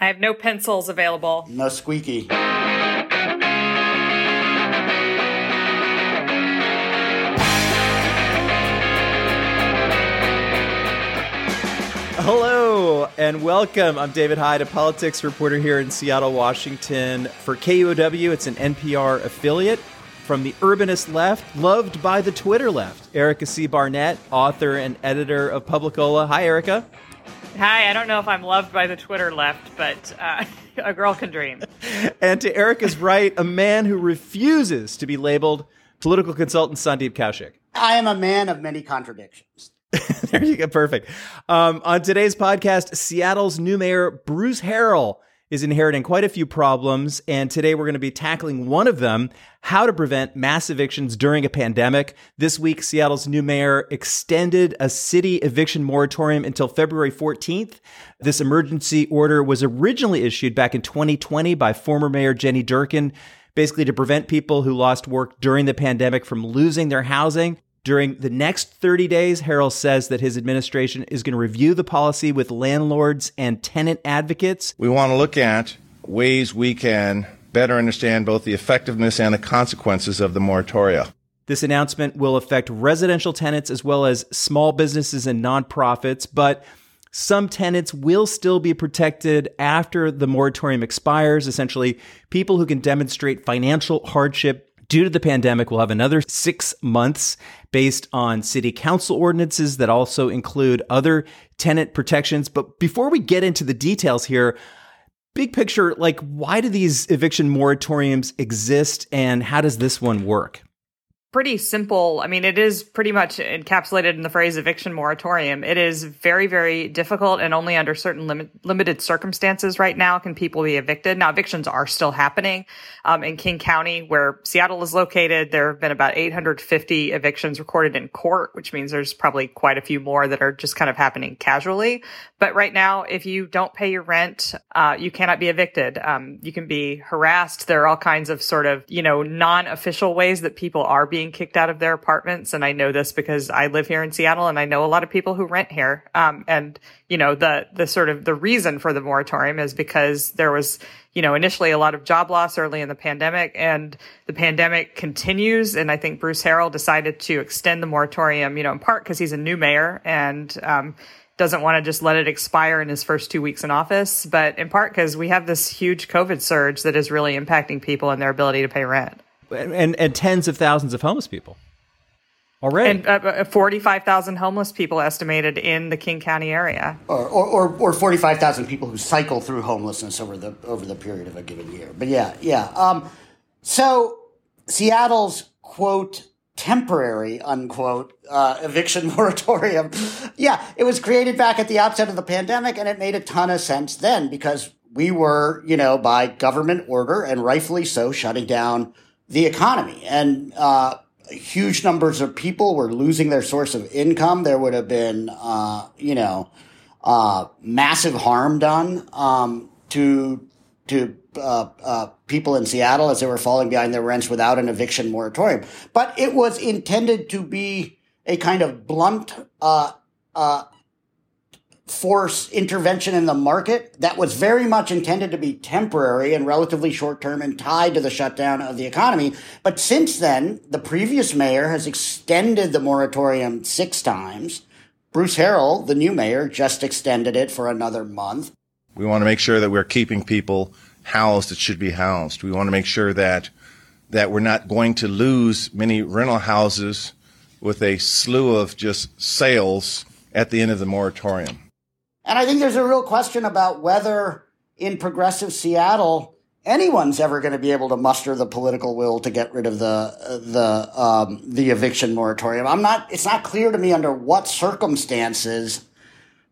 I have no pencils available. No squeaky. Hello and welcome. I'm David Hyde, a politics reporter here in Seattle, Washington. For KUOW, it's an NPR affiliate from the urbanist left, loved by the Twitter left. Erica C. Barnett, author and editor of Publicola. Hi, Erica. Hi, I don't know if I'm loved by the Twitter left, but uh, a girl can dream. and to Erica's right, a man who refuses to be labeled political consultant Sandeep Kaushik. I am a man of many contradictions. there you go. Perfect. Um, on today's podcast, Seattle's new mayor, Bruce Harrell, is inheriting quite a few problems. And today we're going to be tackling one of them how to prevent mass evictions during a pandemic. This week, Seattle's new mayor extended a city eviction moratorium until February 14th. This emergency order was originally issued back in 2020 by former Mayor Jenny Durkan, basically to prevent people who lost work during the pandemic from losing their housing. During the next 30 days, Harrell says that his administration is going to review the policy with landlords and tenant advocates. We want to look at ways we can better understand both the effectiveness and the consequences of the moratoria. This announcement will affect residential tenants as well as small businesses and nonprofits, but some tenants will still be protected after the moratorium expires. Essentially, people who can demonstrate financial hardship due to the pandemic we'll have another six months based on city council ordinances that also include other tenant protections. But before we get into the details here, big picture, like why do these eviction moratoriums exist and how does this one work? Pretty simple. I mean, it is pretty much encapsulated in the phrase eviction moratorium. It is very, very difficult and only under certain limit, limited circumstances right now can people be evicted. Now, evictions are still happening um, in King County, where Seattle is located. There have been about 850 evictions recorded in court, which means there's probably quite a few more that are just kind of happening casually. But right now, if you don't pay your rent, uh, you cannot be evicted. Um, you can be harassed. There are all kinds of sort of, you know, non-official ways that people are being being kicked out of their apartments. And I know this because I live here in Seattle and I know a lot of people who rent here. Um, and, you know, the, the sort of the reason for the moratorium is because there was, you know, initially a lot of job loss early in the pandemic and the pandemic continues. And I think Bruce Harrell decided to extend the moratorium, you know, in part because he's a new mayor and, um, doesn't want to just let it expire in his first two weeks in office, but in part because we have this huge COVID surge that is really impacting people and their ability to pay rent and and tens of thousands of homeless people already. And uh, uh 45,000 homeless people estimated in the King County area. Or, or, or 45,000 people who cycle through homelessness over the, over the period of a given year. But yeah, yeah. Um, so Seattle's quote, temporary unquote uh, eviction moratorium. yeah, it was created back at the outset of the pandemic and it made a ton of sense then because we were, you know, by government order and rightfully so shutting down the economy. And uh, huge numbers of people were losing their source of income. There would have been, uh, you know, uh, massive harm done um, to to uh, uh, people in Seattle as they were falling behind their rents without an eviction moratorium. But it was intended to be a kind of blunt uh, force intervention in the market that was very much intended to be temporary and relatively short term and tied to the shutdown of the economy. But since then, the previous mayor has extended the moratorium six times. Bruce Harrell, the new mayor, just extended it for another month. We want to make sure that we're keeping people housed that should be housed. We want to make sure that that we're not going to lose many rental houses with a slew of just sales at the end of the moratorium. And I think there's a real question about whether in progressive Seattle anyone's ever going to be able to muster the political will to get rid of the the um, the eviction moratorium. I'm not. It's not clear to me under what circumstances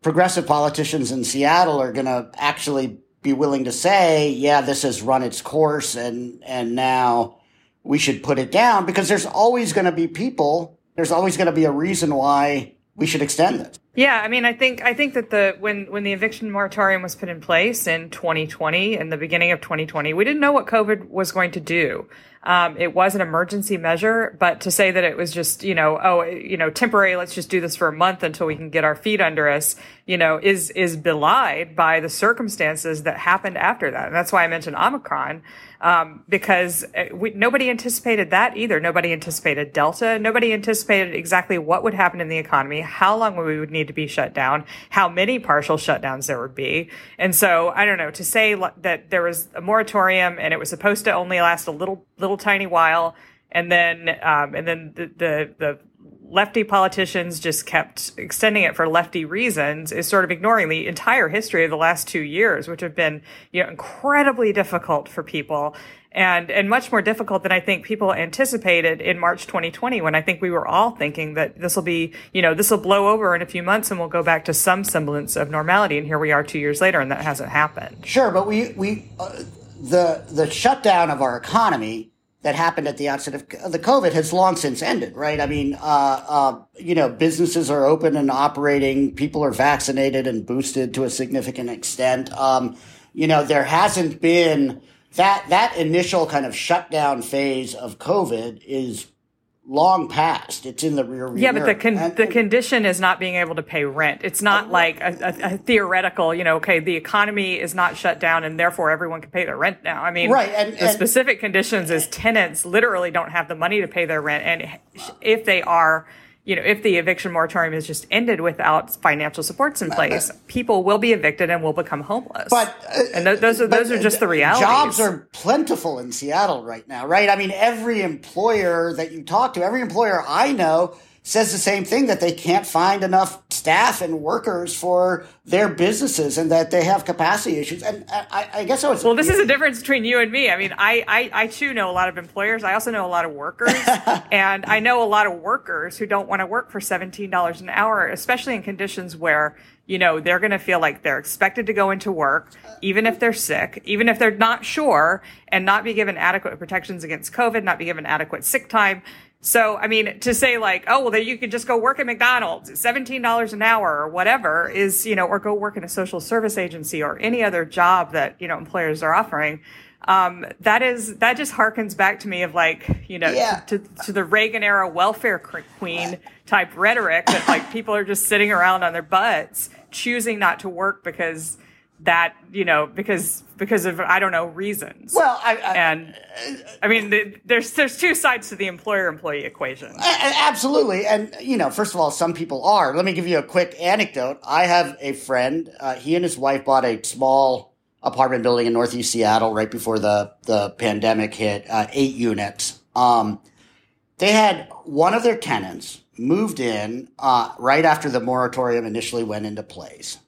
progressive politicians in Seattle are going to actually be willing to say, "Yeah, this has run its course, and and now we should put it down." Because there's always going to be people. There's always going to be a reason why we should extend this. Yeah, I mean, I think I think that the when when the eviction moratorium was put in place in 2020, in the beginning of 2020, we didn't know what COVID was going to do. Um, it was an emergency measure, but to say that it was just, you know, oh, you know, temporary, let's just do this for a month until we can get our feet under us, you know, is, is belied by the circumstances that happened after that. And that's why I mentioned Omicron, um, because uh, we, nobody anticipated that either. Nobody anticipated Delta. Nobody anticipated exactly what would happen in the economy, how long we would need to be shut down, how many partial shutdowns there would be. And so I don't know to say that there was a moratorium and it was supposed to only last a little, little little tiny while, and then um, and then the, the the lefty politicians just kept extending it for lefty reasons is sort of ignoring the entire history of the last two years, which have been you know incredibly difficult for people and and much more difficult than I think people anticipated in March 2020 when I think we were all thinking that this will be you know this will blow over in a few months and we'll go back to some semblance of normality and here we are two years later and that hasn't happened. Sure, but we we uh, the the shutdown of our economy that happened at the outset of the COVID has long since ended, right? I mean, uh, uh, you know, businesses are open and operating. People are vaccinated and boosted to a significant extent. Um, you know, there hasn't been that that initial kind of shutdown phase of COVID is long past. It's in the rear view. Yeah, but the con- and, the condition is not being able to pay rent. It's not uh, like a, a, a, theoretical, you know, okay, the economy is not shut down and therefore everyone can pay their rent now. I mean, right, and, the and, specific conditions is tenants literally don't have the money to pay their rent, and if they are you know, if the eviction moratorium is just ended without financial supports in place, people will be evicted and will become homeless. But uh, and th- those are those are just the realities. Jobs are plentiful in Seattle right now, right? I mean, every employer that you talk to, every employer I know says the same thing that they can't find enough staff and workers for their businesses and that they have capacity issues. And I, I guess I was. Well, this is a difference between you and me. I mean, I, I, I too know a lot of employers. I also know a lot of workers. and I know a lot of workers who don't want to work for $17 an hour, especially in conditions where you know, they're going to feel like they're expected to go into work, even if they're sick, even if they're not sure, and not be given adequate protections against COVID, not be given adequate sick time. So, I mean, to say like, oh, well, then you could just go work at McDonald's, $17 an hour or whatever is, you know, or go work in a social service agency or any other job that, you know, employers are offering. Um, that is, that just harkens back to me of like, you know, yeah. to, to, to, the Reagan era welfare queen type rhetoric that like people are just sitting around on their butts choosing not to work because that you know because because of I don't know reasons. Well, I, I and I mean the, there's there's two sides to the employer employee equation. Absolutely, and you know, first of all, some people are. Let me give you a quick anecdote. I have a friend. Uh, he and his wife bought a small apartment building in Northeast Seattle right before the the pandemic hit. Uh, eight units. Um, they had one of their tenants moved in uh, right after the moratorium initially went into place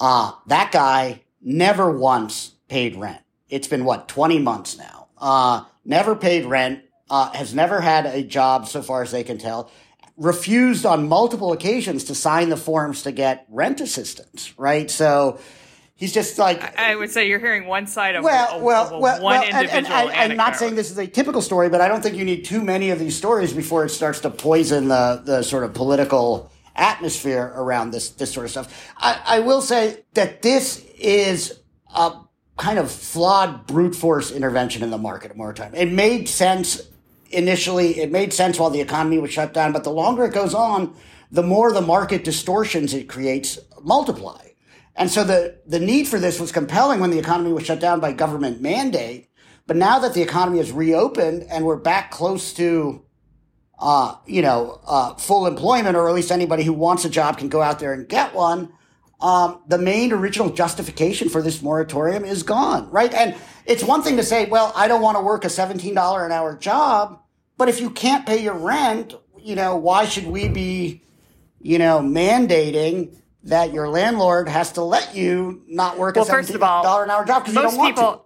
uh, that guy never once paid rent. It's been what, 20 months now. Uh, never paid rent, uh, has never had a job so far as they can tell, refused on multiple occasions to sign the forms to get rent assistance, right? So, he's just like I would say you're hearing one side of well, a, well, of well, one well, individual. And, and I, am not saying this is a typical story, but I don't think you need too many of these stories before it starts to poison the the sort of political atmosphere around this this sort of stuff. I, I will say that this is a kind of flawed brute force intervention in the market at more time. It made sense initially. It made sense while the economy was shut down, but the longer it goes on, the more the market distortions it creates multiply. And so the, the need for this was compelling when the economy was shut down by government mandate. But now that the economy has reopened and we're back close to uh, you know, uh, full employment, or at least anybody who wants a job can go out there and get one. Um, the main original justification for this moratorium is gone, right? And it's one thing to say, well, I don't want to work a $17 an hour job, but if you can't pay your rent, you know, why should we be, you know, mandating that your landlord has to let you not work well, a $17 an hour job because you don't want people, to?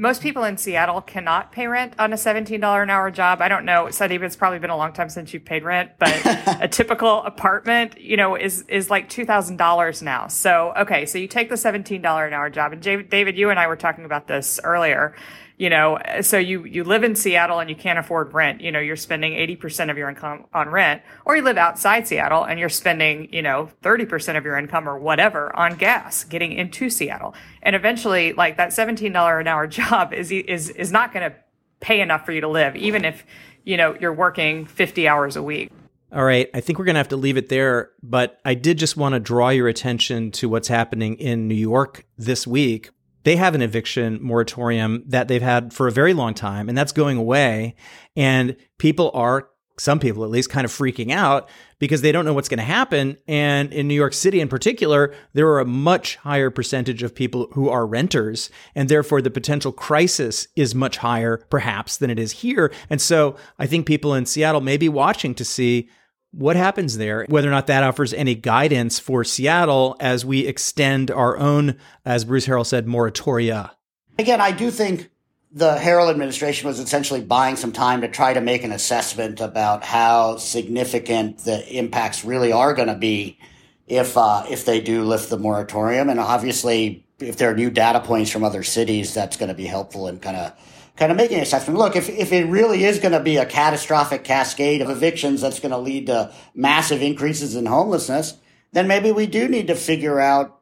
Most people in Seattle cannot pay rent on a $17 an hour job. I don't know, Sandeep, it's probably been a long time since you've paid rent, but a typical apartment, you know, is, is like $2,000 now. So, okay. So you take the $17 an hour job and David, you and I were talking about this earlier. You know, so you, you live in Seattle and you can't afford rent. You know, you're spending 80% of your income on rent, or you live outside Seattle and you're spending, you know, 30% of your income or whatever on gas getting into Seattle. And eventually, like that $17 an hour job is, is, is not going to pay enough for you to live, even if, you know, you're working 50 hours a week. All right. I think we're going to have to leave it there. But I did just want to draw your attention to what's happening in New York this week they have an eviction moratorium that they've had for a very long time, and that's going away. And people are, some people at least, kind of freaking out because they don't know what's going to happen. And in New York City in particular, there are a much higher percentage of people who are renters. And therefore, the potential crisis is much higher, perhaps, than it is here. And so I think people in Seattle may be watching to see what happens there, whether or not that offers any guidance for Seattle as we extend our own, as Bruce Harrell said, moratoria. Again, I do think the Harrell administration was essentially buying some time to try to make an assessment about how significant the impacts really are going to be if uh, if they do lift the moratorium, and obviously if there are new data points from other cities, that's going to be helpful in kind of kind of making an assessment. Look, if, if it really is going to be a catastrophic cascade of evictions that's going to lead to massive increases in homelessness, then maybe we do need to figure out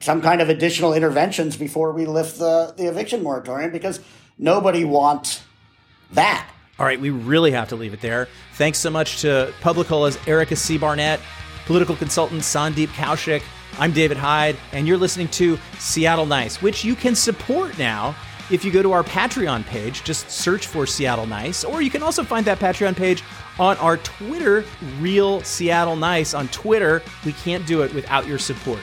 some kind of additional interventions before we lift the, the eviction moratorium because nobody wants that. All right, we really have to leave it there. Thanks so much to Publicola's Erica C. Barnett, political consultant Sandeep Kaushik. I'm David Hyde, and you're listening to Seattle Nice, which you can support now if you go to our Patreon page, just search for Seattle Nice, or you can also find that Patreon page on our Twitter, Real Seattle Nice on Twitter. We can't do it without your support.